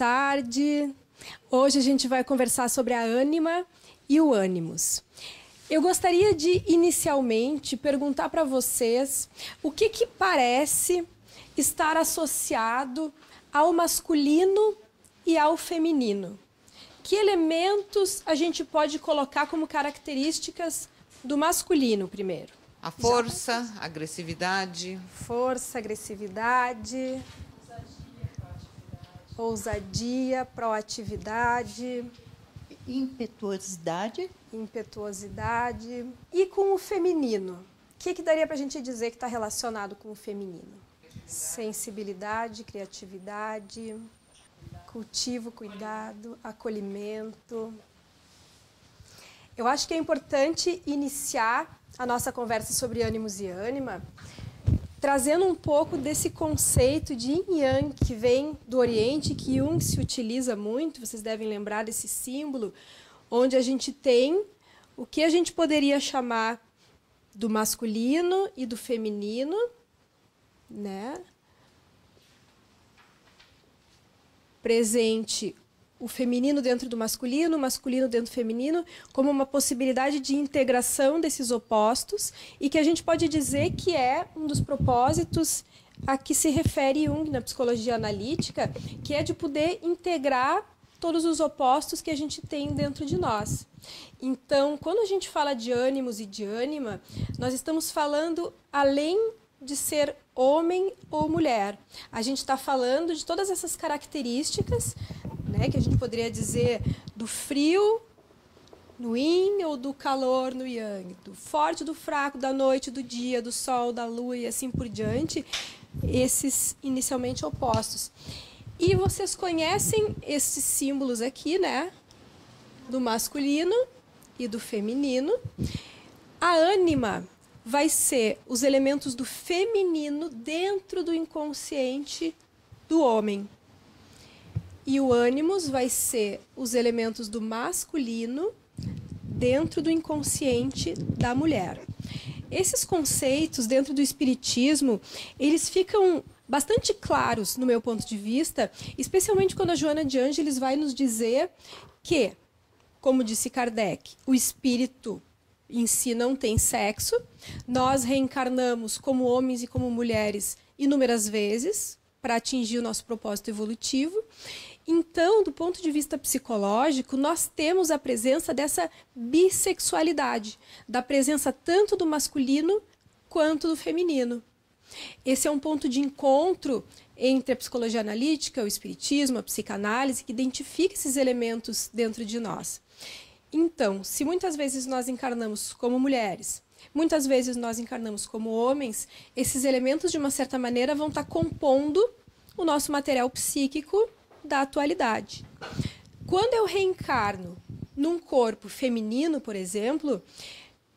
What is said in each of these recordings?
boa tarde. Hoje a gente vai conversar sobre a ânima e o ânimos. Eu gostaria de inicialmente perguntar para vocês o que, que parece estar associado ao masculino e ao feminino. Que elementos a gente pode colocar como características do masculino primeiro? A força, Já. agressividade. Força, agressividade. Ousadia, proatividade. Impetuosidade. Impetuosidade. E com o feminino? O que, que daria para a gente dizer que está relacionado com o feminino? Sensibilidade, criatividade, cultivo, cuidado, acolhimento. Eu acho que é importante iniciar a nossa conversa sobre ânimos e ânima, trazendo um pouco desse conceito de yin yang que vem do Oriente, que Jung se utiliza muito, vocês devem lembrar desse símbolo, onde a gente tem o que a gente poderia chamar do masculino e do feminino, né? Presente o feminino dentro do masculino, o masculino dentro do feminino, como uma possibilidade de integração desses opostos e que a gente pode dizer que é um dos propósitos a que se refere Jung na psicologia analítica, que é de poder integrar todos os opostos que a gente tem dentro de nós. Então, quando a gente fala de ânimos e de ânima, nós estamos falando além de ser homem ou mulher. A gente está falando de todas essas características né, que a gente poderia dizer do frio no yin ou do calor no yang, do forte, do fraco, da noite, do dia, do sol, da lua e assim por diante, esses inicialmente opostos. E vocês conhecem esses símbolos aqui, né? Do masculino e do feminino. A ânima vai ser os elementos do feminino dentro do inconsciente do homem. E o ânimos vai ser os elementos do masculino dentro do inconsciente da mulher. Esses conceitos dentro do espiritismo, eles ficam bastante claros no meu ponto de vista, especialmente quando a Joana de Ângeles vai nos dizer que, como disse Kardec, o espírito em si não tem sexo, nós reencarnamos como homens e como mulheres inúmeras vezes para atingir o nosso propósito evolutivo então, do ponto de vista psicológico, nós temos a presença dessa bissexualidade, da presença tanto do masculino quanto do feminino. Esse é um ponto de encontro entre a psicologia analítica, o espiritismo, a psicanálise, que identifica esses elementos dentro de nós. Então, se muitas vezes nós encarnamos como mulheres, muitas vezes nós encarnamos como homens, esses elementos, de uma certa maneira, vão estar compondo o nosso material psíquico da atualidade. Quando eu reencarno num corpo feminino, por exemplo,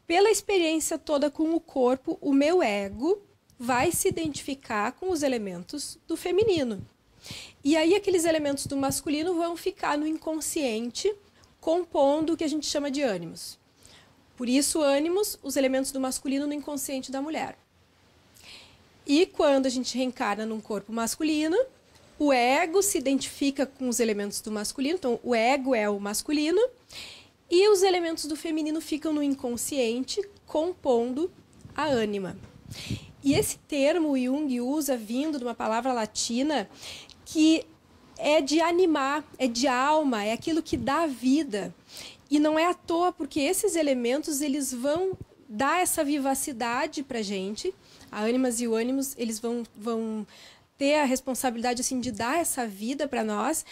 pela experiência toda com o corpo, o meu ego vai se identificar com os elementos do feminino. E aí aqueles elementos do masculino vão ficar no inconsciente, compondo o que a gente chama de ânimos. Por isso, ânimos, os elementos do masculino no inconsciente da mulher. E quando a gente reencarna num corpo masculino, o ego se identifica com os elementos do masculino, então o ego é o masculino, e os elementos do feminino ficam no inconsciente, compondo a ânima. E esse termo Jung usa vindo de uma palavra latina que é de animar, é de alma, é aquilo que dá vida. E não é à toa, porque esses elementos eles vão dar essa vivacidade para gente. A ânimas e o ânimos eles vão, vão ter a responsabilidade assim de dar essa vida para nós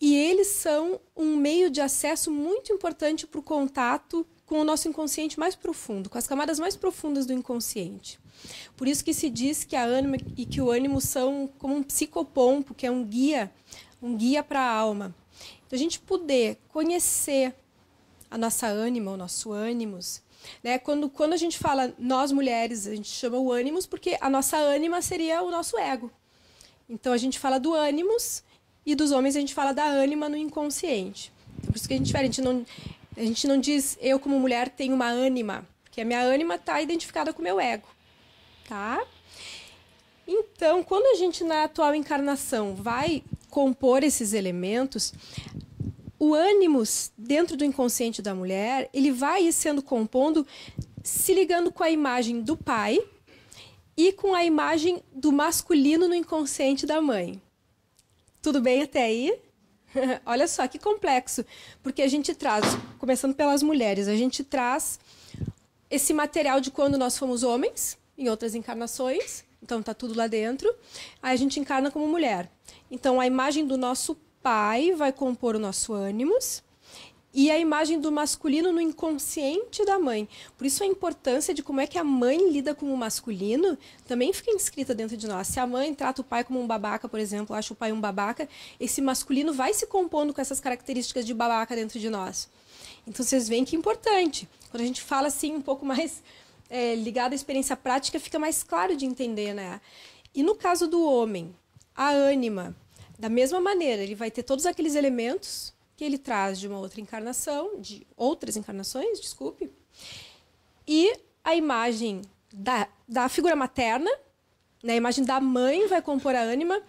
e eles são um meio de acesso muito importante para o contato com o nosso inconsciente mais profundo, com as camadas mais profundas do inconsciente. Por isso que se diz que a ânima e que o ânimo são como um psicopompo, que é um guia, um guia para a alma. Então, a gente poder conhecer a nossa ânima, o nosso ânimos, né? Quando, quando a gente fala nós mulheres, a gente chama o ânimos porque a nossa ânima seria o nosso ego. Então a gente fala do ânimos e dos homens a gente fala da ânima no inconsciente. Então, por isso que a gente, a gente não a gente não diz eu como mulher tenho uma ânima, porque a minha ânima está identificada com o meu ego, tá? Então, quando a gente na atual encarnação vai compor esses elementos, o ânimos dentro do inconsciente da mulher, ele vai sendo compondo se ligando com a imagem do pai e com a imagem do masculino no inconsciente da mãe. Tudo bem até aí? Olha só que complexo, porque a gente traz, começando pelas mulheres, a gente traz esse material de quando nós fomos homens, em outras encarnações, então tá tudo lá dentro. Aí a gente encarna como mulher. Então a imagem do nosso pai vai compor o nosso ânimos e a imagem do masculino no inconsciente da mãe. Por isso a importância de como é que a mãe lida com o masculino também fica inscrita dentro de nós. Se a mãe trata o pai como um babaca, por exemplo, acha o pai um babaca, esse masculino vai se compondo com essas características de babaca dentro de nós. Então vocês veem que é importante. Quando a gente fala assim um pouco mais é, ligado à experiência prática, fica mais claro de entender, né? E no caso do homem, a ânima, da mesma maneira, ele vai ter todos aqueles elementos que ele traz de uma outra encarnação, de outras encarnações, desculpe, e a imagem da, da figura materna, né, a imagem da mãe vai compor a ânima,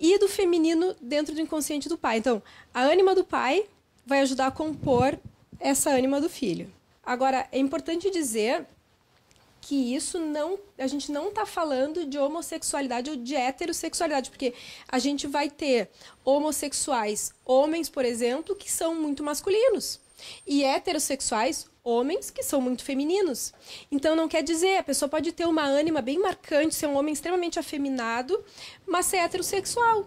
e do feminino dentro do inconsciente do pai. Então, a ânima do pai vai ajudar a compor essa ânima do filho. Agora, é importante dizer que isso não. A gente não está falando de homossexualidade ou de heterossexualidade, porque a gente vai ter homossexuais, homens, por exemplo, que são muito masculinos, e heterossexuais, homens que são muito femininos. Então não quer dizer, a pessoa pode ter uma ânima bem marcante, ser um homem extremamente afeminado, mas ser heterossexual,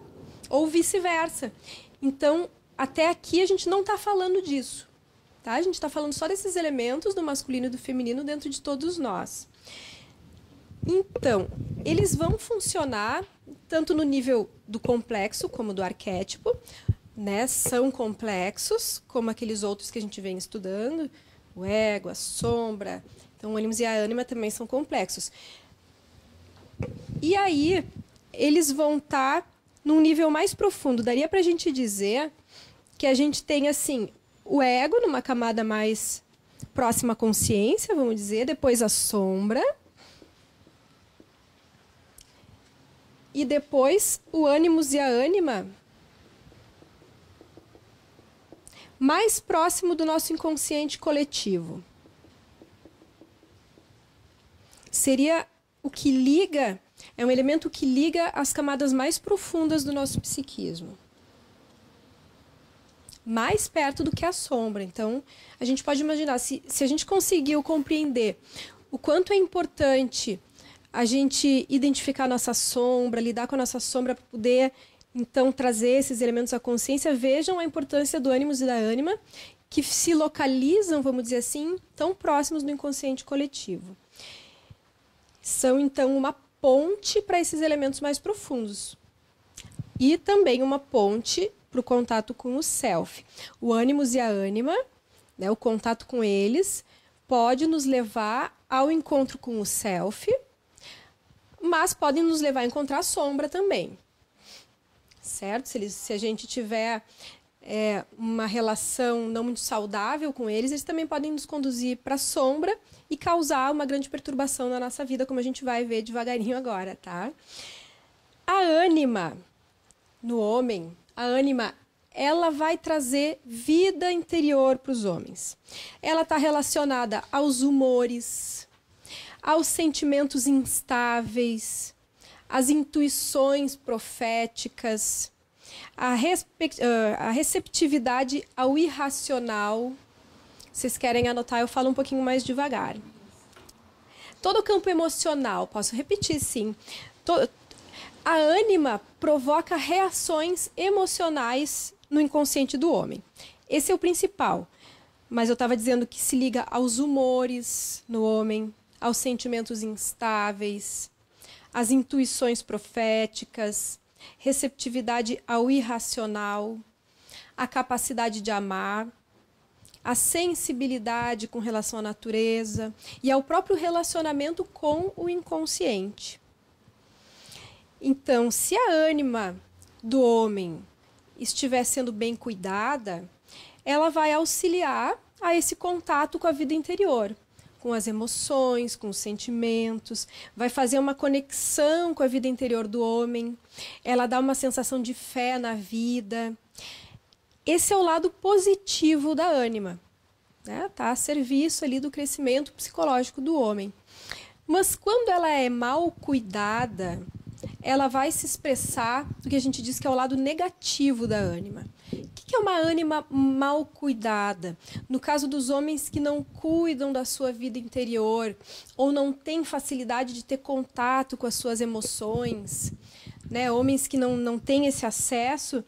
ou vice-versa. Então, até aqui a gente não está falando disso. Tá? A gente está falando só desses elementos do masculino e do feminino dentro de todos nós. Então, eles vão funcionar tanto no nível do complexo como do arquétipo, né? São complexos, como aqueles outros que a gente vem estudando, o ego, a sombra. Então, o ânimos e a ânima também são complexos. E aí, eles vão estar tá num nível mais profundo. Daria para a gente dizer que a gente tem assim o ego numa camada mais próxima à consciência, vamos dizer, depois a sombra. E depois o ânimos e a ânima mais próximo do nosso inconsciente coletivo. Seria o que liga, é um elemento que liga as camadas mais profundas do nosso psiquismo mais perto do que a sombra. Então, a gente pode imaginar, se, se a gente conseguiu compreender o quanto é importante a gente identificar a nossa sombra, lidar com a nossa sombra para poder, então, trazer esses elementos à consciência, vejam a importância do ânimos e da ânima, que se localizam, vamos dizer assim, tão próximos do inconsciente coletivo. São, então, uma ponte para esses elementos mais profundos. E também uma ponte para o contato com o self. O ânimos e a ânima, né, o contato com eles, pode nos levar ao encontro com o self, mas podem nos levar a encontrar a sombra também. Certo? Se, eles, se a gente tiver é, uma relação não muito saudável com eles, eles também podem nos conduzir para a sombra e causar uma grande perturbação na nossa vida, como a gente vai ver devagarinho agora, tá? A ânima no homem a ânima, ela vai trazer vida interior para os homens. Ela está relacionada aos humores, aos sentimentos instáveis, às intuições proféticas, a, a receptividade ao irracional. Vocês querem anotar? Eu falo um pouquinho mais devagar. Todo o campo emocional, posso repetir sim. Todo, a ânima provoca reações emocionais no inconsciente do homem. Esse é o principal. Mas eu estava dizendo que se liga aos humores no homem, aos sentimentos instáveis, às intuições proféticas, receptividade ao irracional, a capacidade de amar, a sensibilidade com relação à natureza e ao próprio relacionamento com o inconsciente. Então, se a ânima do homem estiver sendo bem cuidada, ela vai auxiliar a esse contato com a vida interior, com as emoções, com os sentimentos, vai fazer uma conexão com a vida interior do homem, ela dá uma sensação de fé na vida. Esse é o lado positivo da ânima, né? Tá a serviço ali do crescimento psicológico do homem. Mas quando ela é mal cuidada, ela vai se expressar do que a gente diz que é o lado negativo da ânima. O que é uma ânima mal cuidada? No caso dos homens que não cuidam da sua vida interior ou não têm facilidade de ter contato com as suas emoções, né? homens que não, não têm esse acesso,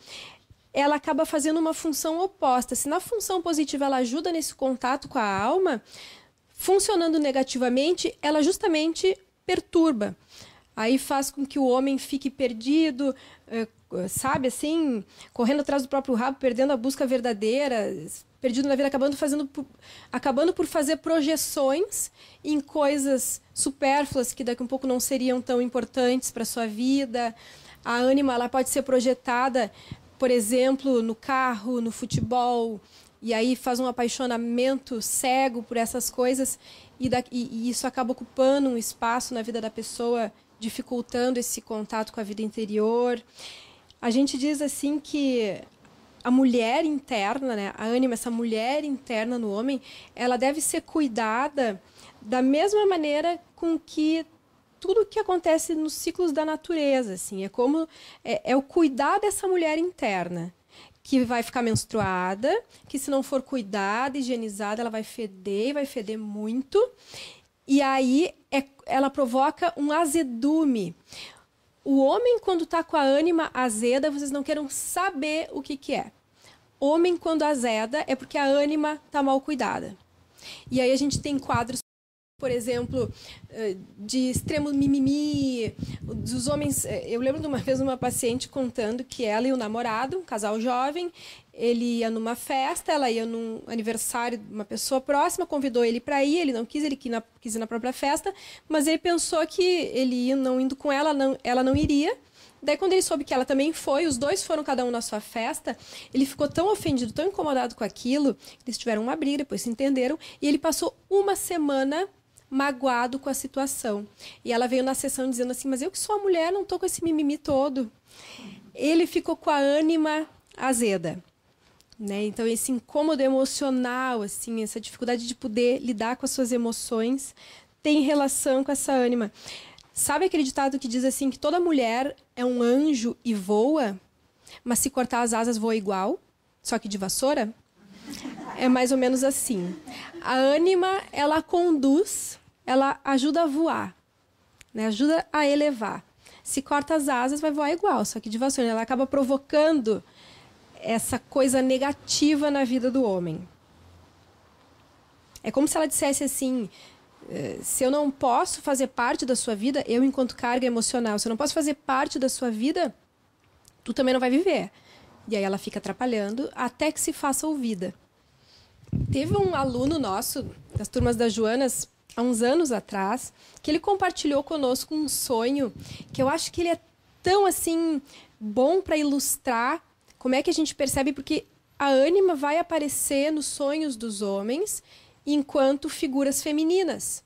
ela acaba fazendo uma função oposta. Se na função positiva ela ajuda nesse contato com a alma, funcionando negativamente, ela justamente perturba aí faz com que o homem fique perdido, eh, sabe, assim, correndo atrás do próprio rabo, perdendo a busca verdadeira, perdido na vida, acabando, fazendo, acabando por fazer projeções em coisas supérfluas que daqui um pouco não seriam tão importantes para sua vida. A ânima ela pode ser projetada, por exemplo, no carro, no futebol, e aí faz um apaixonamento cego por essas coisas e, da, e, e isso acaba ocupando um espaço na vida da pessoa dificultando esse contato com a vida interior. A gente diz assim que a mulher interna, né, a ânima, essa mulher interna no homem, ela deve ser cuidada da mesma maneira com que tudo o que acontece nos ciclos da natureza, assim, é como é, é o cuidar dessa mulher interna que vai ficar menstruada, que se não for cuidada, higienizada, ela vai feder, vai feder muito. E aí é, ela provoca um azedume. O homem, quando está com a ânima azeda, vocês não queiram saber o que, que é. Homem, quando azeda, é porque a ânima está mal cuidada. E aí a gente tem quadros por exemplo, eh, de extremo mimimi, dos homens. Eh, eu lembro de uma vez uma paciente contando que ela e o namorado, um casal jovem, ele ia numa festa, ela ia num aniversário de uma pessoa próxima, convidou ele para ir, ele não quis, ele quis, na, ir na própria festa, mas ele pensou que ele não indo com ela, não, ela não iria. Daí, quando ele soube que ela também foi, os dois foram cada um na sua festa, ele ficou tão ofendido, tão incomodado com aquilo, eles tiveram uma briga, depois se entenderam, e ele passou uma semana magoado com a situação. E ela veio na sessão dizendo assim: Mas eu que sou a mulher, não tô com esse mimimi todo. Ele ficou com a ânima azeda. Né? Então, esse incômodo emocional, assim, essa dificuldade de poder lidar com as suas emoções, tem relação com essa ânima. Sabe aquele ditado que diz assim que toda mulher é um anjo e voa, mas se cortar as asas voa igual, só que de vassoura? É mais ou menos assim. A ânima, ela conduz ela ajuda a voar, né? ajuda a elevar. Se corta as asas, vai voar igual, só que de vassoura. Ela acaba provocando essa coisa negativa na vida do homem. É como se ela dissesse assim: eh, se eu não posso fazer parte da sua vida, eu, enquanto carga emocional, se eu não posso fazer parte da sua vida, tu também não vai viver. E aí ela fica atrapalhando até que se faça ouvida. Teve um aluno nosso, das turmas das Joanas, há uns anos atrás, que ele compartilhou conosco um sonho que eu acho que ele é tão assim bom para ilustrar como é que a gente percebe porque a ânima vai aparecer nos sonhos dos homens enquanto figuras femininas.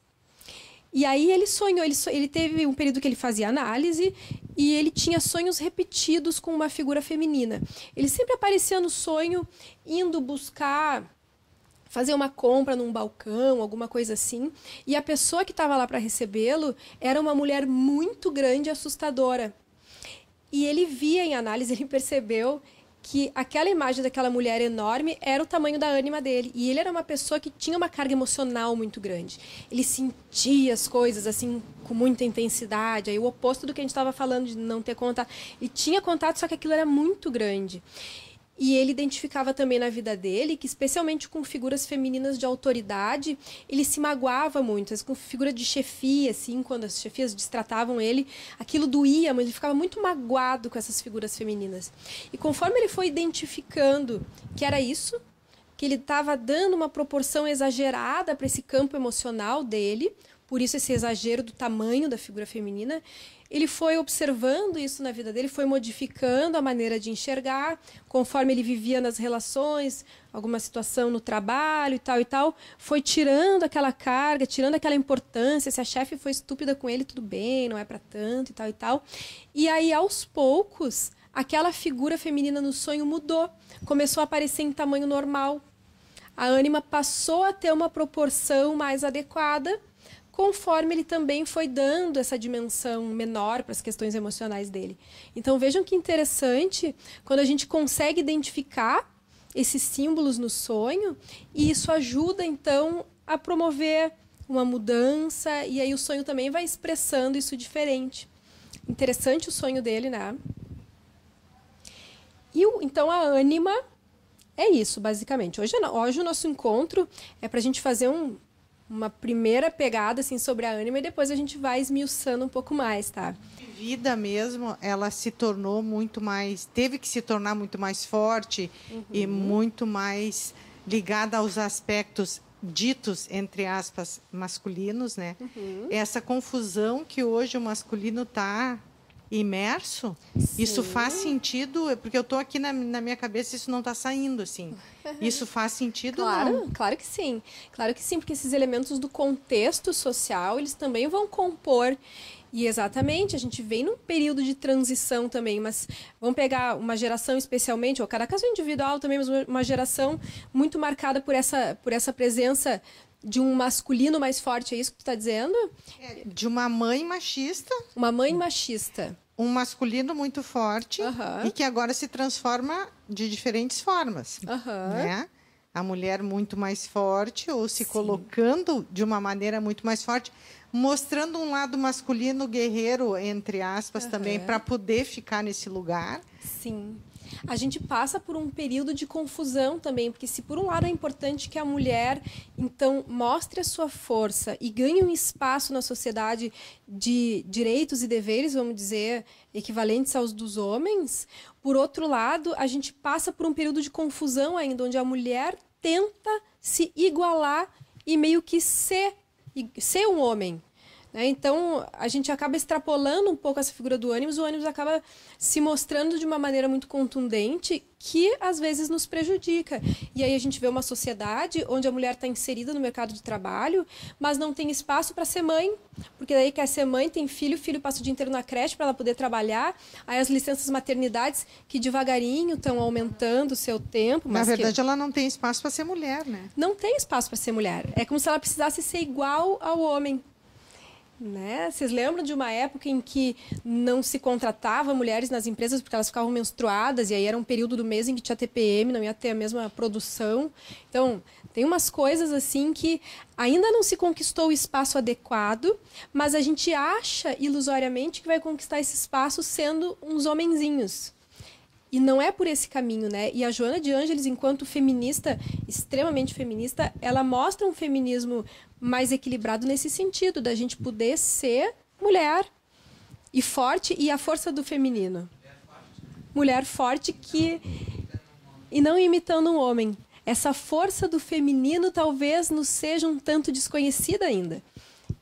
E aí ele sonhou, ele, ele teve um período que ele fazia análise e ele tinha sonhos repetidos com uma figura feminina. Ele sempre aparecia no sonho indo buscar fazer uma compra num balcão, alguma coisa assim, e a pessoa que estava lá para recebê-lo era uma mulher muito grande e assustadora. E ele via em análise, ele percebeu que aquela imagem daquela mulher enorme era o tamanho da ânima dele. E ele era uma pessoa que tinha uma carga emocional muito grande. Ele sentia as coisas assim com muita intensidade. Aí o oposto do que a gente estava falando de não ter contato. Ele tinha contato, só que aquilo era muito grande. E ele identificava também na vida dele que, especialmente com figuras femininas de autoridade, ele se magoava muito. Com figura de chefia, assim, quando as chefias destratavam ele, aquilo doía, mas ele ficava muito magoado com essas figuras femininas. E conforme ele foi identificando que era isso, que ele estava dando uma proporção exagerada para esse campo emocional dele, por isso esse exagero do tamanho da figura feminina. Ele foi observando isso na vida dele, foi modificando a maneira de enxergar, conforme ele vivia nas relações, alguma situação no trabalho e tal e tal, foi tirando aquela carga, tirando aquela importância. Se a chefe foi estúpida com ele, tudo bem, não é para tanto e tal e tal. E aí, aos poucos, aquela figura feminina no sonho mudou, começou a aparecer em tamanho normal. A ânima passou a ter uma proporção mais adequada conforme ele também foi dando essa dimensão menor para as questões emocionais dele. Então vejam que interessante quando a gente consegue identificar esses símbolos no sonho e isso ajuda então a promover uma mudança e aí o sonho também vai expressando isso diferente. Interessante o sonho dele, né? E o, então a ânima é isso, basicamente. Hoje, hoje o nosso encontro é para a gente fazer um, uma primeira pegada assim sobre a ânima e depois a gente vai esmiuçando um pouco mais, tá? Vida mesmo, ela se tornou muito mais, teve que se tornar muito mais forte uhum. e muito mais ligada aos aspectos ditos entre aspas masculinos, né? Uhum. Essa confusão que hoje o masculino está imerso, Sim. isso faz sentido, porque eu estou aqui na, na, minha cabeça isso não está saindo assim. Isso faz sentido claro, não? Claro que sim. Claro que sim, porque esses elementos do contexto social, eles também vão compor e exatamente, a gente vem num período de transição também, mas vamos pegar uma geração especialmente, ou cada caso individual também, mas uma geração muito marcada por essa, por essa presença de um masculino mais forte, é isso que tu está dizendo? É, de uma mãe machista. Uma mãe machista um masculino muito forte uhum. e que agora se transforma de diferentes formas. Uhum. Né? A mulher muito mais forte ou se Sim. colocando de uma maneira muito mais forte, mostrando um lado masculino guerreiro, entre aspas, uhum. também, para poder ficar nesse lugar. Sim a gente passa por um período de confusão também, porque se por um lado é importante que a mulher então mostre a sua força e ganhe um espaço na sociedade de direitos e deveres, vamos dizer, equivalentes aos dos homens, por outro lado, a gente passa por um período de confusão ainda onde a mulher tenta se igualar e meio que ser ser um homem, né? Então, a gente acaba extrapolando um pouco essa figura do ânimo, o ânimo acaba se mostrando de uma maneira muito contundente que às vezes nos prejudica. E aí a gente vê uma sociedade onde a mulher está inserida no mercado de trabalho, mas não tem espaço para ser mãe, porque daí quer ser mãe, tem filho, o filho passa o dia inteiro na creche para ela poder trabalhar. Aí as licenças maternidades que devagarinho estão aumentando o seu tempo. Na verdade, que... ela não tem espaço para ser mulher, né? Não tem espaço para ser mulher. É como se ela precisasse ser igual ao homem. Né? Vocês lembram de uma época em que não se contratava mulheres nas empresas porque elas ficavam menstruadas e aí era um período do mês em que tinha TPM, não ia ter a mesma produção. Então, tem umas coisas assim que ainda não se conquistou o espaço adequado, mas a gente acha ilusoriamente que vai conquistar esse espaço sendo uns homenzinhos. E não é por esse caminho, né? E a Joana de Ângeles, enquanto feminista, extremamente feminista, ela mostra um feminismo mais equilibrado nesse sentido, da gente poder ser mulher e forte e a força do feminino. Mulher forte que. E não imitando um homem. Essa força do feminino talvez nos seja um tanto desconhecida ainda.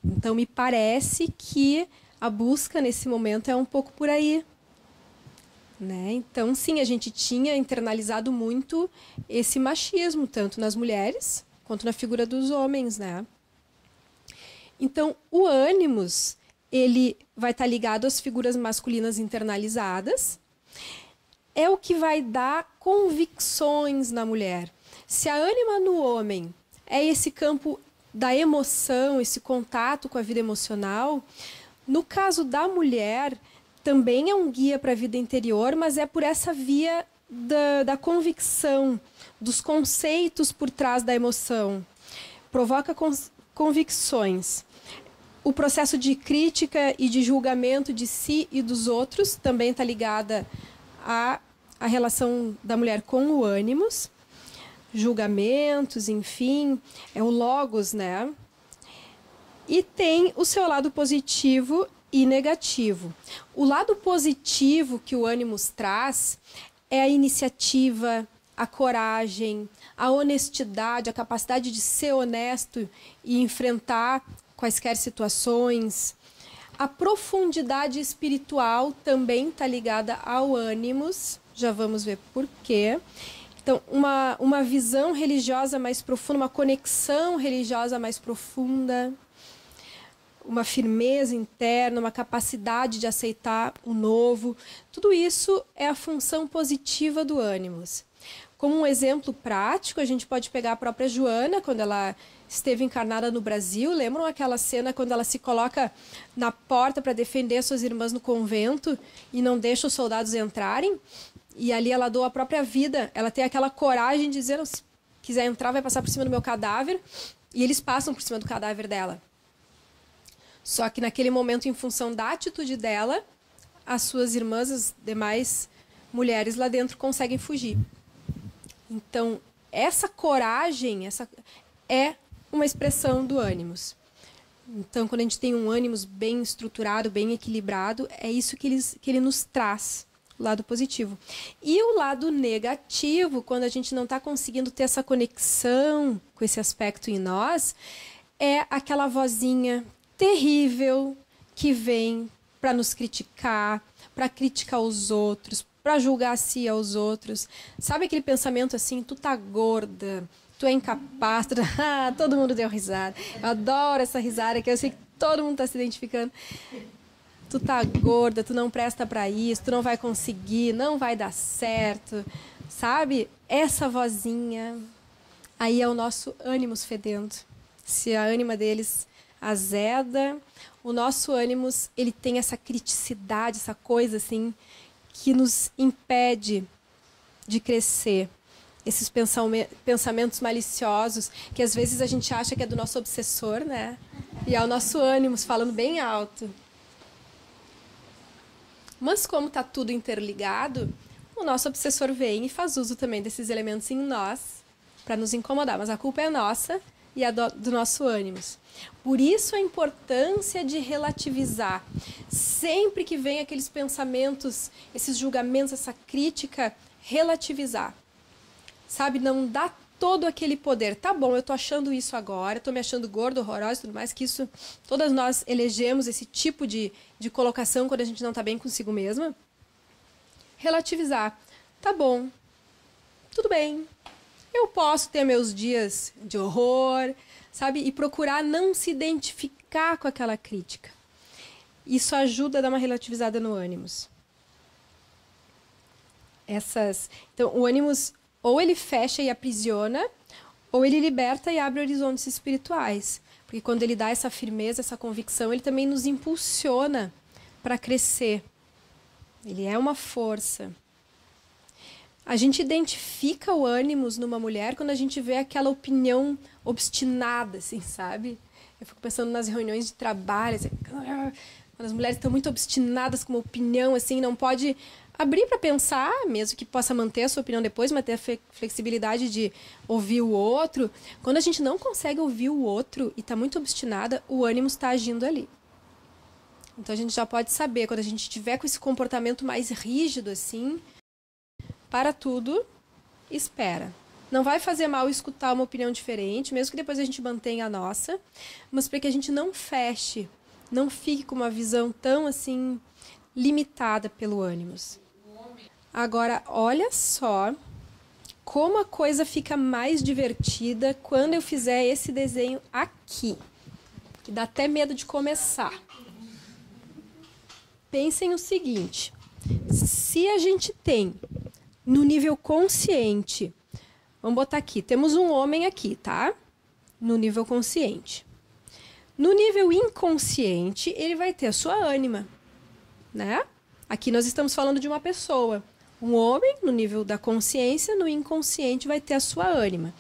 Então, me parece que a busca nesse momento é um pouco por aí. Né? Então, sim, a gente tinha internalizado muito esse machismo, tanto nas mulheres quanto na figura dos homens. Né? Então, o ânimos ele vai estar tá ligado às figuras masculinas internalizadas, é o que vai dar convicções na mulher. Se a ânima no homem é esse campo da emoção, esse contato com a vida emocional, no caso da mulher, também é um guia para a vida interior, mas é por essa via da, da convicção, dos conceitos por trás da emoção. Provoca convicções. O processo de crítica e de julgamento de si e dos outros também está ligada à, à relação da mulher com o ânimos, julgamentos, enfim, é o logos, né? E tem o seu lado positivo e negativo. O lado positivo que o ânimos traz é a iniciativa, a coragem, a honestidade, a capacidade de ser honesto e enfrentar quaisquer situações. A profundidade espiritual também está ligada ao ânimos, já vamos ver por quê. Então, uma, uma visão religiosa mais profunda, uma conexão religiosa mais profunda, uma firmeza interna, uma capacidade de aceitar o novo. Tudo isso é a função positiva do ânimos. Como um exemplo prático, a gente pode pegar a própria Joana, quando ela esteve encarnada no Brasil. Lembram aquela cena quando ela se coloca na porta para defender suas irmãs no convento e não deixa os soldados entrarem? E ali ela doa a própria vida. Ela tem aquela coragem de dizer: se quiser entrar, vai passar por cima do meu cadáver. E eles passam por cima do cadáver dela. Só que naquele momento, em função da atitude dela, as suas irmãs, as demais mulheres lá dentro, conseguem fugir. Então, essa coragem essa é uma expressão do ânimos. Então, quando a gente tem um ânimos bem estruturado, bem equilibrado, é isso que, eles, que ele nos traz, o lado positivo. E o lado negativo, quando a gente não está conseguindo ter essa conexão com esse aspecto em nós, é aquela vozinha terrível que vem para nos criticar, para criticar os outros, para julgar a si aos outros. Sabe aquele pensamento assim, tu tá gorda, tu é incapaz, tu... ah, todo mundo deu risada. Eu adoro essa risada que eu sei que todo mundo está se identificando. Tu tá gorda, tu não presta para isso, tu não vai conseguir, não vai dar certo. Sabe? Essa vozinha aí é o nosso ânimos fedendo. Se a ânima deles azeda, o nosso ânimos, ele tem essa criticidade, essa coisa assim que nos impede de crescer. Esses pensamentos maliciosos, que às vezes a gente acha que é do nosso obsessor, né? E é o nosso ânimos falando bem alto. Mas como está tudo interligado, o nosso obsessor vem e faz uso também desses elementos em nós para nos incomodar. Mas a culpa é nossa e a do, do nosso ânimos. Por isso a importância de relativizar. Sempre que vem aqueles pensamentos, esses julgamentos, essa crítica, relativizar. Sabe, não dá todo aquele poder. Tá bom, eu tô achando isso agora, tô me achando gordo, horrorosa e tudo mais, que isso, todas nós elegemos esse tipo de, de colocação quando a gente não tá bem consigo mesma. Relativizar. Tá bom, tudo bem, eu posso ter meus dias de horror, sabe? E procurar não se identificar com aquela crítica. Isso ajuda a dar uma relativizada no ânimos. Essas, então o ânimos ou ele fecha e aprisiona, ou ele liberta e abre horizontes espirituais. Porque quando ele dá essa firmeza, essa convicção, ele também nos impulsiona para crescer. Ele é uma força. A gente identifica o ânimos numa mulher quando a gente vê aquela opinião obstinada, assim, sabe? Eu fico pensando nas reuniões de trabalho, assim, quando as mulheres estão muito obstinadas com uma opinião, assim, não pode abrir para pensar, mesmo que possa manter a sua opinião depois, mas ter a flexibilidade de ouvir o outro. Quando a gente não consegue ouvir o outro e está muito obstinada, o ânimo está agindo ali. Então a gente já pode saber, quando a gente tiver com esse comportamento mais rígido, assim, para tudo, espera. Não vai fazer mal escutar uma opinião diferente, mesmo que depois a gente mantenha a nossa, mas para que a gente não feche, não fique com uma visão tão assim limitada pelo ânimos. Agora, olha só como a coisa fica mais divertida quando eu fizer esse desenho aqui, que dá até medo de começar. Pensem o seguinte: se a gente tem no nível consciente. Vamos botar aqui, temos um homem aqui, tá? No nível consciente. No nível inconsciente, ele vai ter a sua ânima, né? Aqui nós estamos falando de uma pessoa. Um homem, no nível da consciência, no inconsciente, vai ter a sua ânima.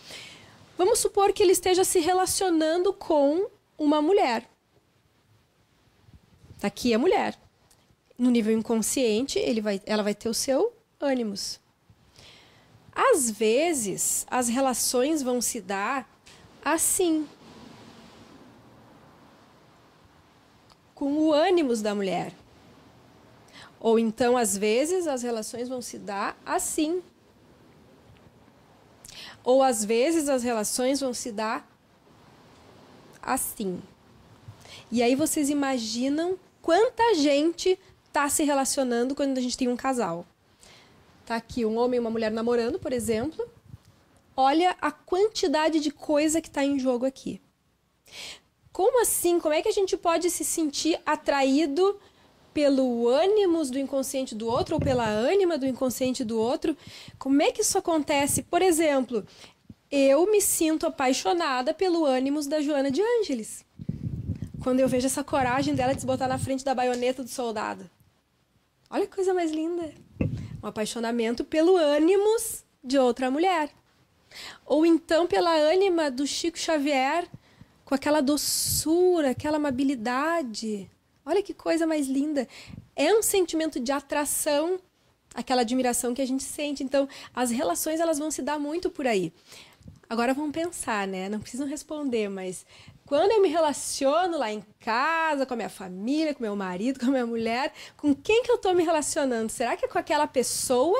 Vamos supor que ele esteja se relacionando com uma mulher. Tá aqui a mulher. No nível inconsciente, ele vai, ela vai ter o seu ânimos. Às vezes, as relações vão se dar assim, com o ânimos da mulher. Ou então, às vezes, as relações vão se dar assim. Ou às vezes as relações vão se dar assim. E aí vocês imaginam quanta gente está se relacionando quando a gente tem um casal. Tá aqui um homem e uma mulher namorando, por exemplo. Olha a quantidade de coisa que está em jogo aqui. Como assim? Como é que a gente pode se sentir atraído pelo ânimos do inconsciente do outro ou pela ânima do inconsciente do outro? Como é que isso acontece? Por exemplo, eu me sinto apaixonada pelo ânimos da Joana de Ângeles. Quando eu vejo essa coragem dela de se botar na frente da baioneta do soldado. Olha que coisa mais linda. Um apaixonamento pelo ânimos de outra mulher. Ou então pela ânima do Chico Xavier, com aquela doçura, aquela amabilidade. Olha que coisa mais linda. É um sentimento de atração, aquela admiração que a gente sente. Então, as relações elas vão se dar muito por aí. Agora vamos pensar, né? Não precisam responder, mas quando eu me relaciono lá em casa, com a minha família, com meu marido, com a minha mulher, com quem que eu estou me relacionando? Será que é com aquela pessoa?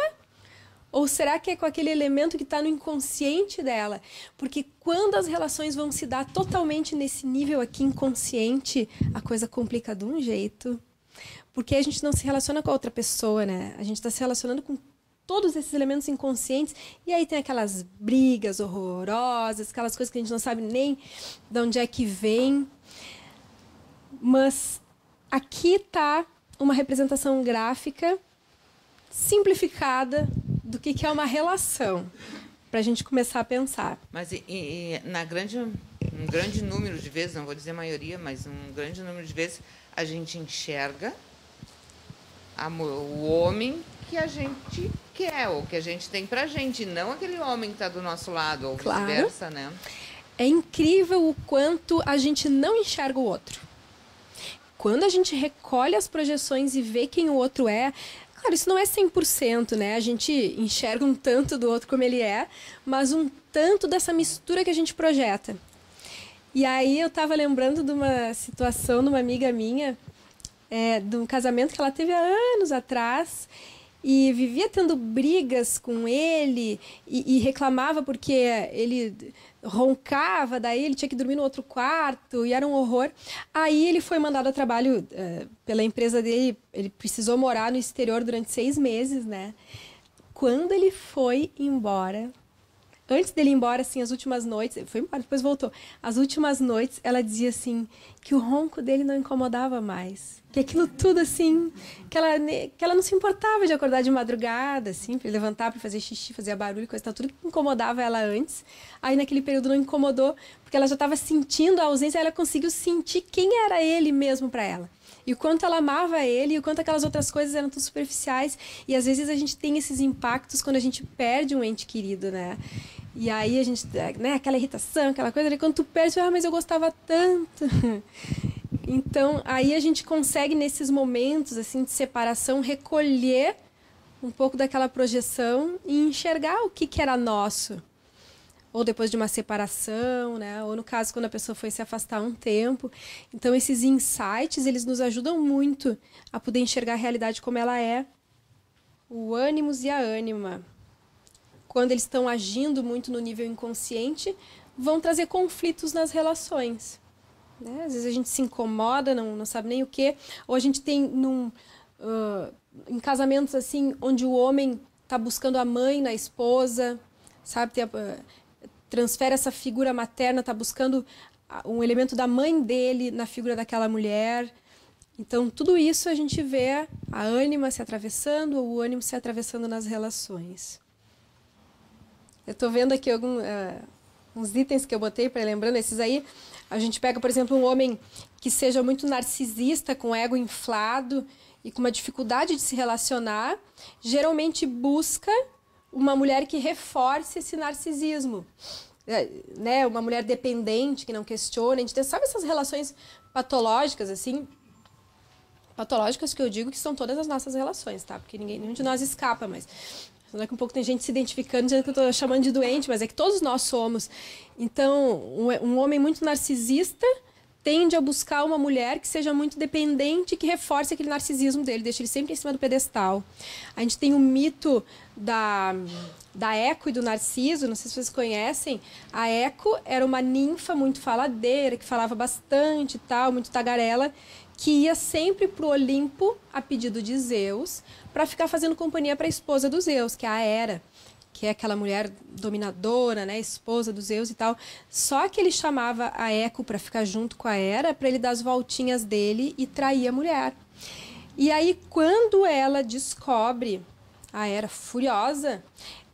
Ou será que é com aquele elemento que está no inconsciente dela? Porque quando as relações vão se dar totalmente nesse nível aqui inconsciente, a coisa complica de um jeito. Porque a gente não se relaciona com a outra pessoa, né? A gente está se relacionando com todos esses elementos inconscientes. E aí tem aquelas brigas horrorosas, aquelas coisas que a gente não sabe nem de onde é que vem. Mas aqui está uma representação gráfica simplificada do que, que é uma relação, para a gente começar a pensar. Mas e, e, na grande, um grande número de vezes, não vou dizer maioria, mas um grande número de vezes, a gente enxerga a, o homem que a gente quer, ou que a gente tem pra gente, não aquele homem que está do nosso lado, ou claro. vice-versa, né? É incrível o quanto a gente não enxerga o outro. Quando a gente recolhe as projeções e vê quem o outro é, Claro, isso não é 100%, né? A gente enxerga um tanto do outro como ele é, mas um tanto dessa mistura que a gente projeta. E aí eu estava lembrando de uma situação de uma amiga minha, é, de um casamento que ela teve há anos atrás, e vivia tendo brigas com ele e, e, reclamava porque ele roncava, daí ele tinha que dormir no outro quarto e era um horror. Aí ele foi mandado a trabalho uh, pela empresa dele, ele precisou morar no exterior durante seis meses, né? Quando ele foi embora, antes dele ir embora, assim, as últimas noites, foi embora, depois voltou. As últimas noites, ela dizia assim que o ronco dele não incomodava mais que aquilo tudo assim, que ela, que ela não se importava de acordar de madrugada, assim, para levantar, para fazer xixi, fazer barulho, coisa tal, tudo que incomodava ela antes. Aí naquele período não incomodou, porque ela já estava sentindo a ausência, ela conseguiu sentir quem era ele mesmo para ela. E o quanto ela amava ele, e o quanto aquelas outras coisas eram tão superficiais. E às vezes a gente tem esses impactos quando a gente perde um ente querido, né? E aí a gente, né, aquela irritação, aquela coisa, quando tu perde, ah, mas eu gostava tanto. Então, aí a gente consegue nesses momentos assim de separação recolher um pouco daquela projeção e enxergar o que, que era nosso. Ou depois de uma separação, né? Ou no caso quando a pessoa foi se afastar um tempo. Então esses insights, eles nos ajudam muito a poder enxergar a realidade como ela é. O ânimos e a ânima, quando eles estão agindo muito no nível inconsciente, vão trazer conflitos nas relações. Né? Às vezes a gente se incomoda, não, não sabe nem o que. Ou a gente tem num, uh, em casamentos assim, onde o homem está buscando a mãe na esposa, sabe? Tem, uh, transfere essa figura materna, está buscando um elemento da mãe dele na figura daquela mulher. Então, tudo isso a gente vê a ânima se atravessando, ou o ânimo se atravessando nas relações. Eu estou vendo aqui algum, uh, uns itens que eu botei para lembrando, esses aí a gente pega, por exemplo, um homem que seja muito narcisista, com ego inflado e com uma dificuldade de se relacionar, geralmente busca uma mulher que reforce esse narcisismo. É, né? Uma mulher dependente, que não questiona. A gente tem, sabe essas relações patológicas, assim? Patológicas que eu digo que são todas as nossas relações, tá? Porque ninguém, nenhum de nós escapa, mas Daqui a um pouco tem gente se identificando, dizendo que eu estou chamando de doente, mas é que todos nós somos. Então, um, um homem muito narcisista tende a buscar uma mulher que seja muito dependente, que reforce aquele narcisismo dele, deixa ele sempre em cima do pedestal. A gente tem o mito da, da Eco e do Narciso, não sei se vocês conhecem. A Eco era uma ninfa muito faladeira, que falava bastante e tal, muito tagarela, que ia sempre para o Olimpo a pedido de Zeus, para ficar fazendo companhia para a esposa dos Zeus, que é a Hera que é aquela mulher dominadora, né, esposa dos Zeus e tal. Só que ele chamava a Eco para ficar junto com a Hera, para ele dar as voltinhas dele e trair a mulher. E aí quando ela descobre a Hera furiosa,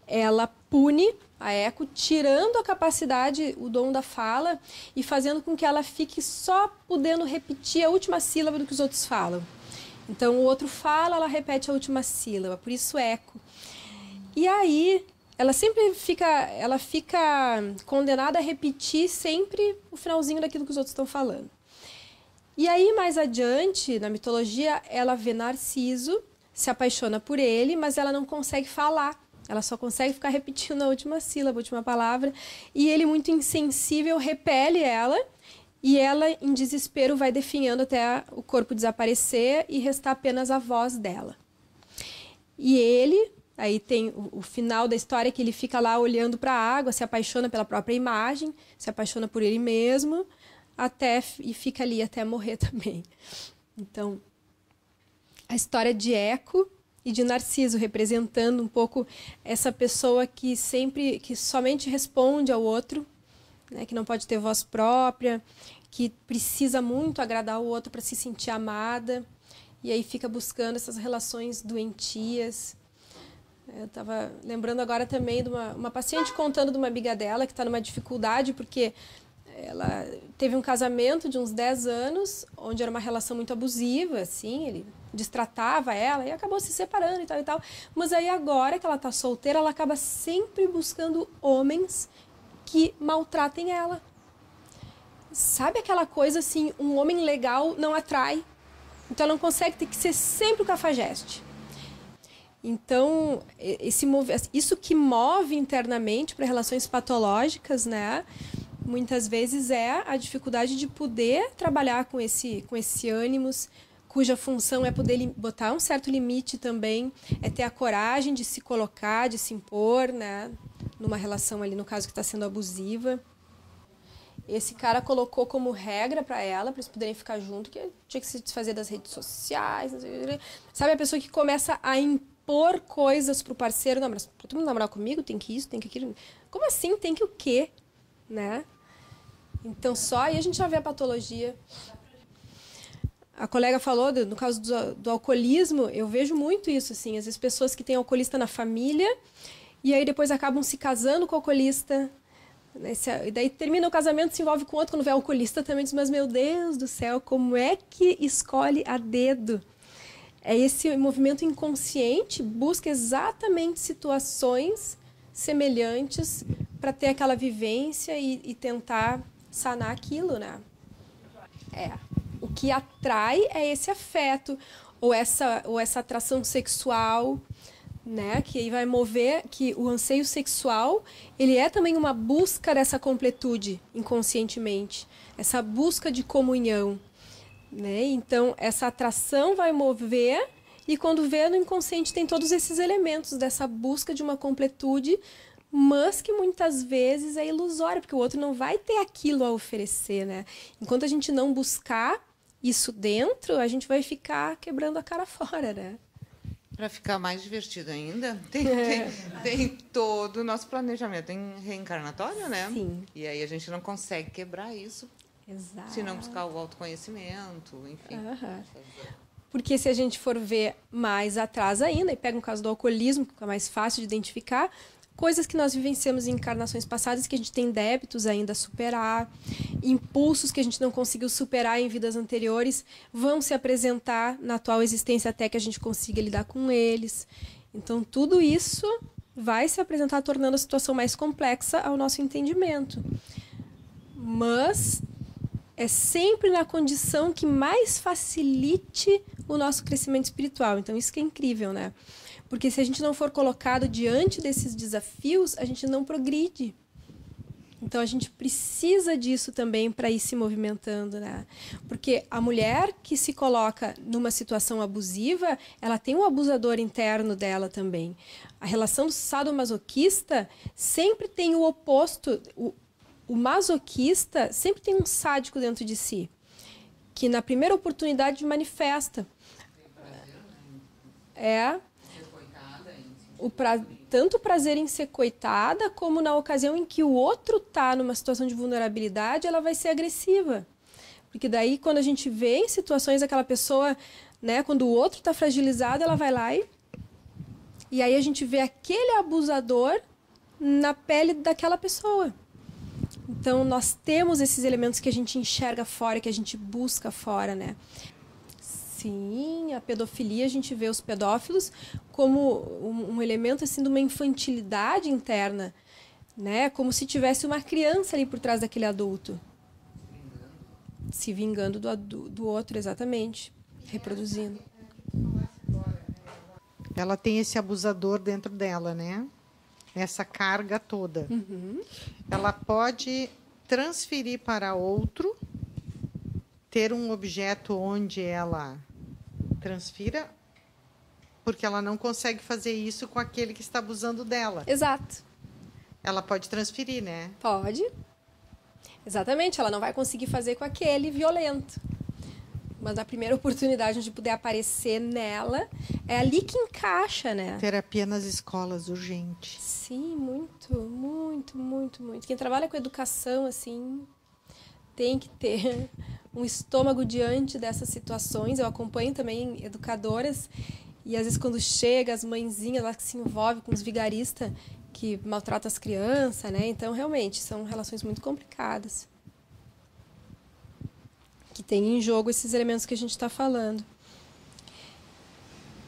ela pune a Eco, tirando a capacidade, o dom da fala e fazendo com que ela fique só podendo repetir a última sílaba do que os outros falam. Então o outro fala, ela repete a última sílaba, por isso eco. E aí ela sempre fica, ela fica condenada a repetir sempre o finalzinho daquilo que os outros estão falando. E aí, mais adiante, na mitologia, ela vê Narciso, se apaixona por ele, mas ela não consegue falar. Ela só consegue ficar repetindo a última sílaba, a última palavra. E ele, muito insensível, repele ela. E ela, em desespero, vai definhando até o corpo desaparecer e restar apenas a voz dela. E ele, Aí tem o, o, final da história que ele fica lá olhando para a água, se apaixona pela própria imagem, se apaixona por ele mesmo, até e fica ali até morrer também. Então, a história de Eco e de Narciso representando um pouco essa pessoa que sempre, que somente responde ao outro, né, que não pode ter voz própria, que precisa muito agradar o outro para se sentir amada, e aí fica buscando essas relações doentias. Eu estava lembrando agora também de uma, uma paciente contando de uma amiga dela que está numa dificuldade porque ela teve um casamento de uns 10 anos, onde era uma relação muito abusiva, assim, ele destratava ela e acabou se separando e tal e tal. Mas aí agora que ela está solteira, ela acaba sempre buscando homens que maltratem ela. Sabe aquela coisa assim, um homem legal não atrai. Então ela não consegue ter que ser sempre o cafajeste. Então, esse isso que move internamente para relações patológicas, né? Muitas vezes é a dificuldade de poder trabalhar com esse, com esse ânimos, cuja função é poder botar um certo limite também, é ter a coragem de se colocar, de se impor, né? Numa relação ali, no caso que está sendo abusiva. Esse cara colocou como regra para ela, para eles poderem ficar junto, que tinha que se desfazer das redes sociais. Sabe a pessoa que começa a impor coisas pro parceiro. Não, mas pra todo mundo namorar comigo tem que isso, tem que aquilo. Como assim? Tem que o quê? Né? Então, só aí a gente já vê a patologia. A colega falou, no caso do, do alcoolismo, eu vejo muito isso, assim. Às vezes, pessoas que têm alcoolista na família e aí depois acabam se casando com o alcoolista. Né? E daí termina o casamento, se envolve com outro, quando vê alcoolista também diz, mas meu Deus do céu, como é que escolhe a dedo? é esse movimento inconsciente busca exatamente situações semelhantes para ter aquela vivência e, e, tentar sanar aquilo, né? É. O que atrai é esse afeto ou essa ou essa atração sexual, né? Que aí vai mover que o anseio sexual ele é também uma busca dessa completude inconscientemente, essa busca de comunhão. Né? Então, essa atração vai mover, e quando vê no inconsciente tem todos esses elementos dessa busca de uma completude, mas que muitas vezes é ilusória, porque o outro não vai ter aquilo a oferecer. Né? Enquanto a gente não buscar isso dentro, a gente vai ficar quebrando a cara fora. Né? Para ficar mais divertido ainda, tem, é. tem, tem, todo o nosso planejamento em reencarnatório, né? Sim. E aí a gente não consegue quebrar isso Exato. Se não buscar o autoconhecimento, enfim. Uhum. Porque se a gente for ver mais atrás ainda, e pega um caso do alcoolismo, que é mais fácil de identificar, coisas que nós vivenciamos em encarnações passadas que a gente tem débitos ainda a superar, impulsos que a gente não conseguiu superar em vidas anteriores, vão se apresentar na atual existência até que a gente consiga lidar com eles. Então, tudo isso vai se apresentar tornando a situação mais complexa ao nosso entendimento. Mas é sempre na condição que mais facilite o nosso crescimento espiritual. Então, isso que é incrível, né? Porque se a gente não for colocado diante desses desafios, a gente não progride. Então a gente precisa disso também para ir se movimentando, né? Porque a mulher que se coloca numa situação abusiva, ela tem um abusador interno dela também. A relação do sadomasoquista sempre tem o oposto. O, o masoquista sempre tem um sádico dentro de si, que na primeira oportunidade manifesta. É. O pra, tanto o prazer em ser coitada, como na ocasião em que o outro está numa situação de vulnerabilidade, ela vai ser agressiva. Porque daí, quando a gente vê em situações aquela pessoa, né, quando o outro está fragilizado, ela vai lá e. E aí a gente vê aquele abusador na pele daquela pessoa. Então, nós temos esses elementos que a gente enxerga fora, que a gente busca fora, né? Sim, a pedofilia, a gente vê os pedófilos como um, um elemento assim de uma infantilidade interna, né? Como se tivesse uma criança ali por trás daquele adulto. Se vingando do, do, outro, exatamente. Reproduzindo. Ela tem esse abusador dentro dela, né? Essa carga toda. Uhum. Ela pode transferir para outro, ter um objeto onde ela transfira, porque ela não consegue fazer isso com aquele que está abusando dela. Exato. Ela pode transferir, né? Pode. Exatamente, ela não vai conseguir fazer com aquele violento. Mas a primeira oportunidade de poder aparecer nela é ali que encaixa, né? Terapia nas escolas, urgente. Sim, muito, muito, muito, muito. Quem trabalha com educação, assim, tem que ter um estômago diante dessas situações. Eu acompanho também educadoras e às vezes quando chega as mãezinhas lá que se envolvem com os vigaristas que maltratam as crianças, né? Então, realmente, são relações muito complicadas. Que tem em jogo esses elementos que a gente está falando.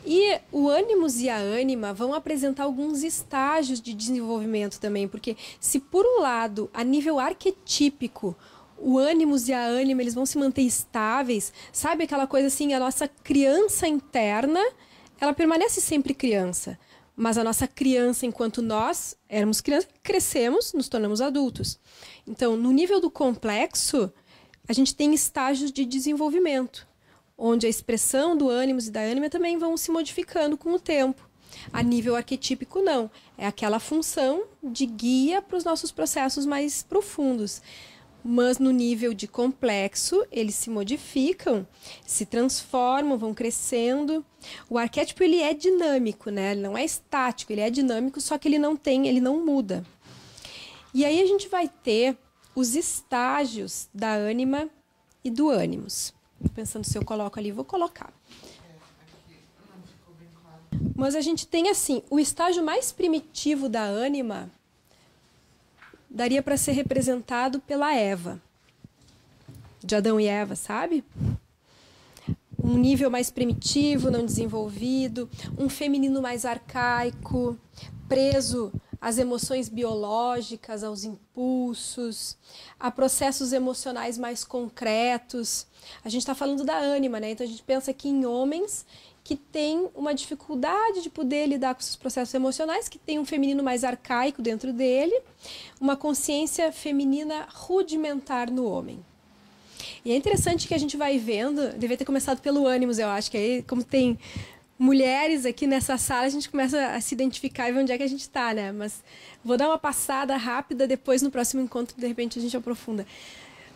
E o ânimos e a ânima vão apresentar alguns estágios de desenvolvimento também, porque se por um lado, a nível arquetípico, o ânimos e a ânima eles vão se manter estáveis, sabe aquela coisa assim, a nossa criança interna, ela permanece sempre criança, mas a nossa criança enquanto nós éramos crianças, crescemos, nos tornamos adultos. Então, no nível do complexo, a gente tem estágios de desenvolvimento, onde a expressão do ânimos e da ânima também vão se modificando com o tempo. A nível arquetípico, não. É aquela função de guia para os nossos processos mais profundos mas no nível de complexo, eles se modificam, se transformam, vão crescendo. O arquétipo ele é dinâmico, né? Ele não é estático, ele é dinâmico, só que ele não tem, ele não muda. E aí a gente vai ter os estágios da ânima e do ânimos. Pensando se eu coloco ali, vou colocar. Mas a gente tem assim, o estágio mais primitivo da ânima daria para ser representado pela Eva, de Adão e Eva, sabe? Um nível mais primitivo, não desenvolvido, um feminino mais arcaico, preso às emoções biológicas, aos impulsos, a processos emocionais mais concretos. A gente está falando da ânima, né? Então a gente pensa aqui em homens que tem uma dificuldade de poder lidar com seus processos emocionais, que tem um feminino mais arcaico dentro dele, uma consciência feminina rudimentar no homem. E é interessante que a gente vai vendo, devia ter começado pelo ânimos, eu acho que aí, como tem mulheres aqui nessa sala, a gente começa a se identificar e ver onde é que a gente está, né? Mas vou dar uma passada rápida, depois no próximo encontro, de repente, a gente aprofunda.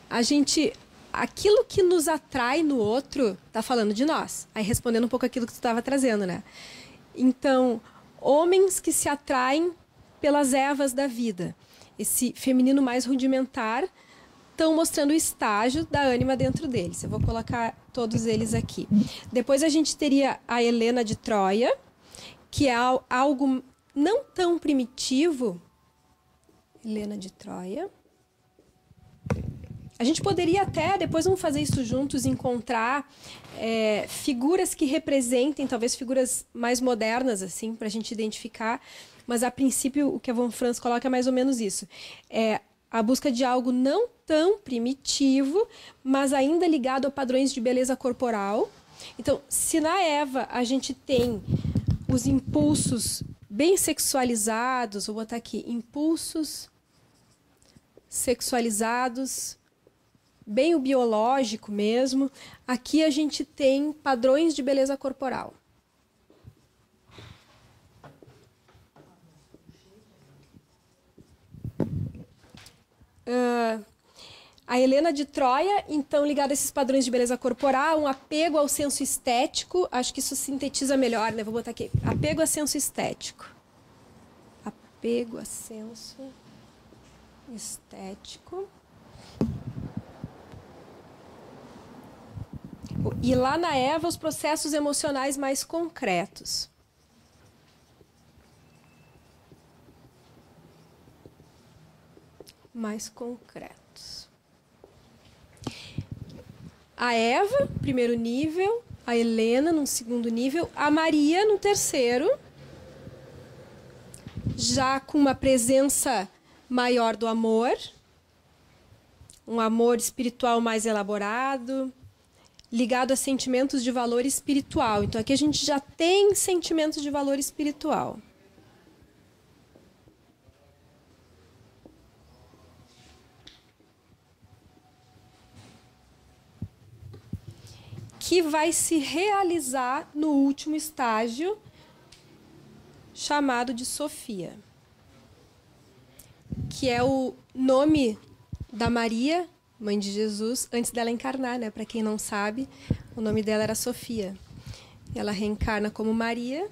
A gente aquilo que nos atrai no outro tá falando de nós. Aí respondendo um pouco aquilo que tu estava trazendo, né? Então, homens que se atraem pelas ervas da vida. Esse feminino mais rudimentar estão mostrando o estágio da ânima dentro deles. Eu vou colocar todos eles aqui. Depois a gente teria a Helena de Troia, que é algo não tão primitivo. Helena de Troia. A gente poderia até, depois vamos fazer isso juntos, encontrar é, figuras que representem, talvez figuras mais modernas, assim, para a gente identificar. Mas, a princípio, o que a Von Franz coloca é mais ou menos isso. É a busca de algo não tão primitivo, mas ainda ligado a padrões de beleza corporal. Então, se na Eva a gente tem os impulsos bem sexualizados, vou botar aqui, impulsos sexualizados, bem o biológico mesmo. Aqui a gente tem padrões de beleza corporal. Uh, a Helena de Troia, então, ligada a esses padrões de beleza corporal, um apego ao senso estético, acho que isso sintetiza melhor, né? Vou botar aqui. Apego a senso estético. Apego a senso estético. E lá na Eva, os processos emocionais mais concretos. Mais concretos. A Eva, primeiro nível, a Helena, num segundo nível, a Maria, no terceiro, já com uma presença maior do amor, um amor espiritual mais elaborado, ligado a sentimentos de valor espiritual. Então aqui a gente já tem sentimentos de valor espiritual. Que vai se realizar no último estágio, chamado de Sofia que é o nome da Maria, mãe de Jesus, antes dela encarnar, né? Para quem não sabe, o nome dela era Sofia. Ela reencarna como Maria,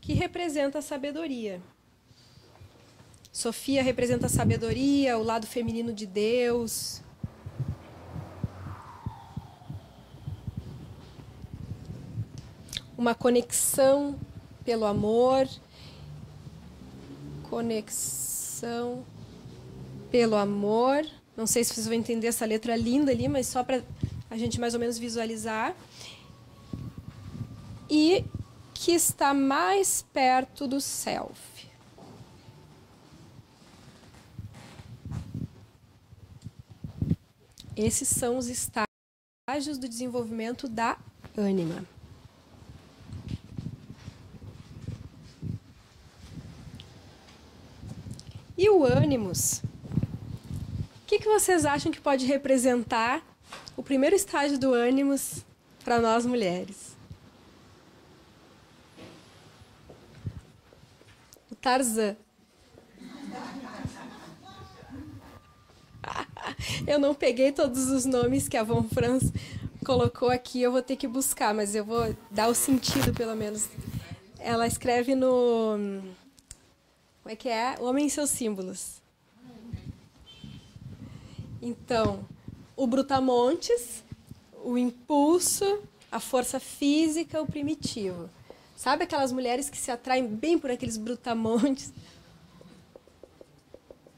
que representa a sabedoria. Sofia representa a sabedoria, o lado feminino de Deus. Uma conexão pelo amor. Conexão pelo amor. Não sei se vocês vão entender essa letra linda ali, mas só para a gente mais ou menos visualizar. E que está mais perto do self. Esses são os estágios do desenvolvimento da ânima. E o ânimos? O que, que vocês acham que pode representar o primeiro estágio do ânimos para nós mulheres? O Tarzan. Eu não peguei todos os nomes que a Von Franz colocou aqui, eu vou ter que buscar, mas eu vou dar o sentido, pelo menos. Ela escreve no como é que é? O homem e seus símbolos. Então, o brutamontes, o impulso, a força física, o primitivo. Sabe aquelas mulheres que se atraem bem por aqueles brutamontes?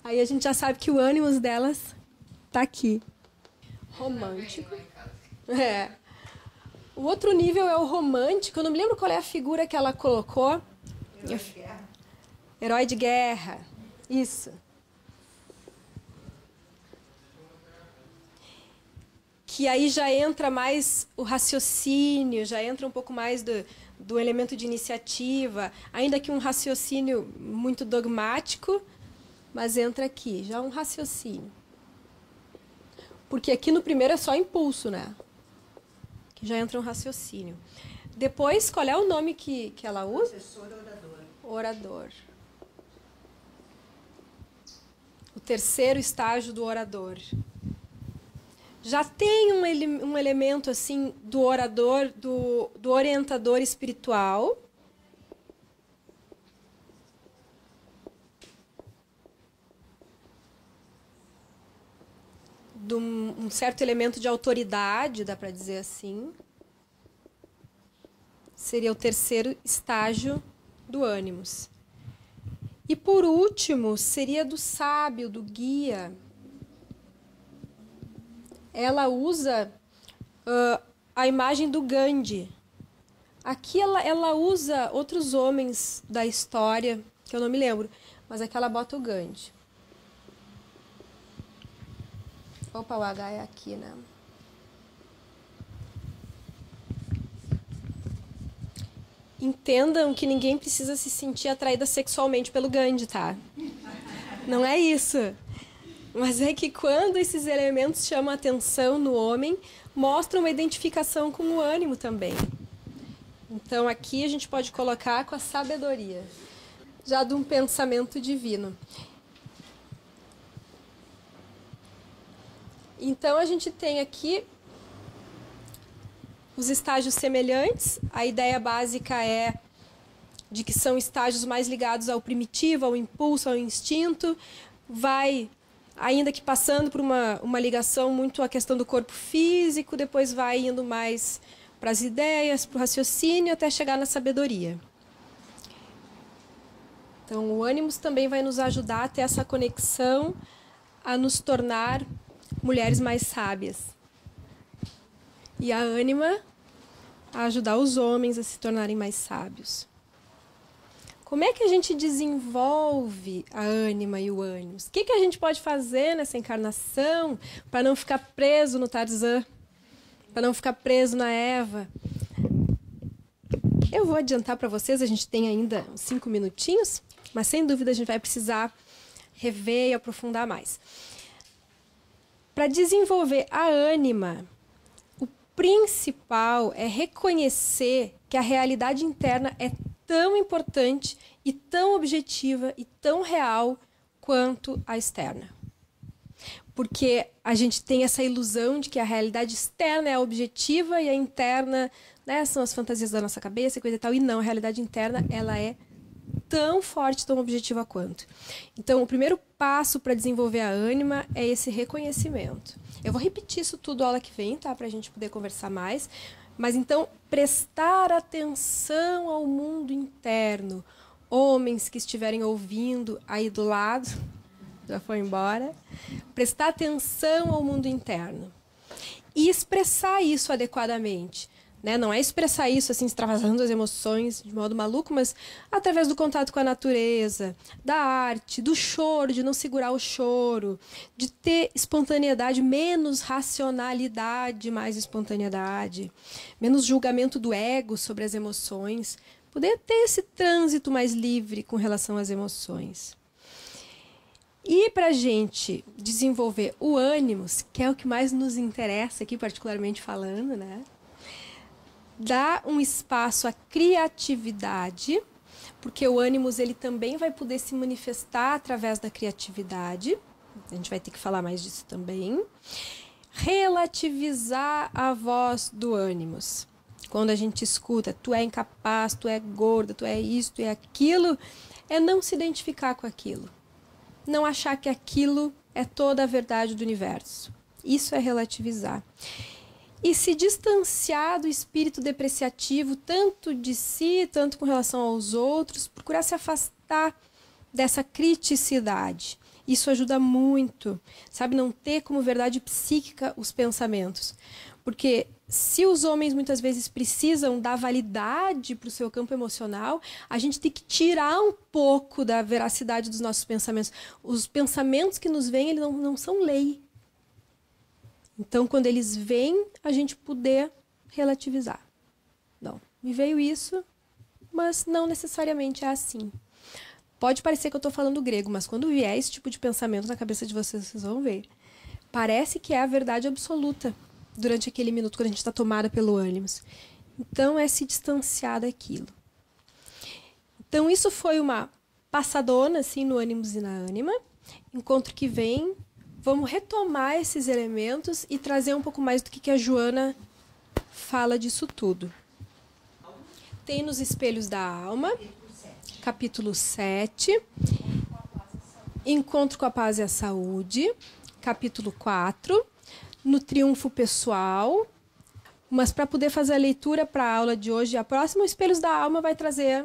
Aí a gente já sabe que o ânimo delas está aqui. Romântico. É. O outro nível é o romântico. Eu não me lembro qual é a figura que ela colocou. Eu, Herói de guerra. Isso. Que aí já entra mais o raciocínio, já entra um pouco mais do, do elemento de iniciativa, ainda que um raciocínio muito dogmático, mas entra aqui, já um raciocínio. Porque aqui no primeiro é só impulso, né? Que já entra um raciocínio. Depois, qual é o nome que, que ela usa? Professor orador. Orador o terceiro estágio do orador. Já tem um, ele, um elemento assim do orador, do, do orientador espiritual. De um, um certo elemento de autoridade, dá para dizer assim. Seria o terceiro estágio do ânimos. E por último, seria do sábio, do guia. Ela usa uh, a imagem do Gandhi. Aqui ela, ela usa outros homens da história, que eu não me lembro, mas aqui ela bota o Gandhi. Opa, o H é aqui, né? entendam que ninguém precisa se sentir atraída sexualmente pelo Gandhi, tá? Não é isso. Mas é que quando esses elementos chamam atenção no homem, mostram uma identificação com o ânimo também. Então aqui a gente pode colocar com a sabedoria, já de um pensamento divino. Então a gente tem aqui os estágios semelhantes. A ideia básica é de que são estágios mais ligados ao primitivo, ao impulso, ao instinto. Vai, ainda que passando por uma, uma ligação muito à questão do corpo físico, depois vai indo mais para as ideias, para o raciocínio, até chegar na sabedoria. Então, o ânimos também vai nos ajudar a ter essa conexão, a nos tornar mulheres mais sábias. E a ânima a ajudar os homens a se tornarem mais sábios. Como é que a gente desenvolve a ânima e o ânimos? O que, que a gente pode fazer nessa encarnação para não ficar preso no Tarzan? Para não ficar preso na Eva? Eu vou adiantar para vocês, a gente tem ainda cinco minutinhos, mas sem dúvida a gente vai precisar rever e aprofundar mais. Para desenvolver a ânima, o principal é reconhecer que a realidade interna é tão importante e tão objetiva e tão real quanto a externa. Porque a gente tem essa ilusão de que a realidade externa é objetiva e a interna né, são as fantasias da nossa cabeça e coisa e tal. E não, a realidade interna ela é tão forte, tão objetiva quanto. Então, o primeiro passo para desenvolver a ânima é esse reconhecimento. Eu vou repetir isso tudo aula que vem, tá? Para a gente poder conversar mais. Mas então, prestar atenção ao mundo interno. Homens que estiverem ouvindo aí do lado, já foi embora. Prestar atenção ao mundo interno. E expressar isso adequadamente. Né? Não é expressar isso assim, extravasando as emoções de modo maluco, mas através do contato com a natureza, da arte, do choro, de não segurar o choro, de ter espontaneidade, menos racionalidade, mais espontaneidade, menos julgamento do ego sobre as emoções, poder ter esse trânsito mais livre com relação às emoções. E para a gente desenvolver o ânimos, que é o que mais nos interessa aqui, particularmente falando, né? Dá um espaço à criatividade, porque o ânimos ele também vai poder se manifestar através da criatividade. A gente vai ter que falar mais disso também. Relativizar a voz do ânimos. Quando a gente escuta, tu é incapaz, tu é gorda, tu é isso, tu é aquilo, é não se identificar com aquilo. Não achar que aquilo é toda a verdade do universo. Isso é relativizar e se distanciar do espírito depreciativo, tanto de si, tanto com relação aos outros, procurar se afastar dessa criticidade. Isso ajuda muito, sabe? Não ter como verdade psíquica os pensamentos. Porque se os homens muitas vezes precisam dar validade para o seu campo emocional, a gente tem que tirar um pouco da veracidade dos nossos pensamentos. Os pensamentos que nos vêm, eles não, não são lei. Então, quando eles vêm, a gente poder relativizar. Não, me veio isso, mas não necessariamente é assim. Pode parecer que eu estou falando grego, mas quando vier esse tipo de pensamento na cabeça de vocês, vocês vão ver. Parece que é a verdade absoluta durante aquele minuto quando a gente está tomada pelo ânimo. Então, é se distanciar daquilo. Então, isso foi uma passadona, assim, no ânimos e na ânima. Encontro que vem, vamos retomar esses elementos e trazer um pouco mais do que, a Joana fala disso tudo. Tem nos Espelhos da Alma, capítulo 7. Encontro com a Paz e a Saúde, capítulo 4. No Triunfo Pessoal. Mas para poder fazer a leitura para a aula de hoje, a próxima Espelhos da Alma vai trazer,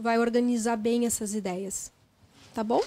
vai organizar bem essas ideias. Tá bom?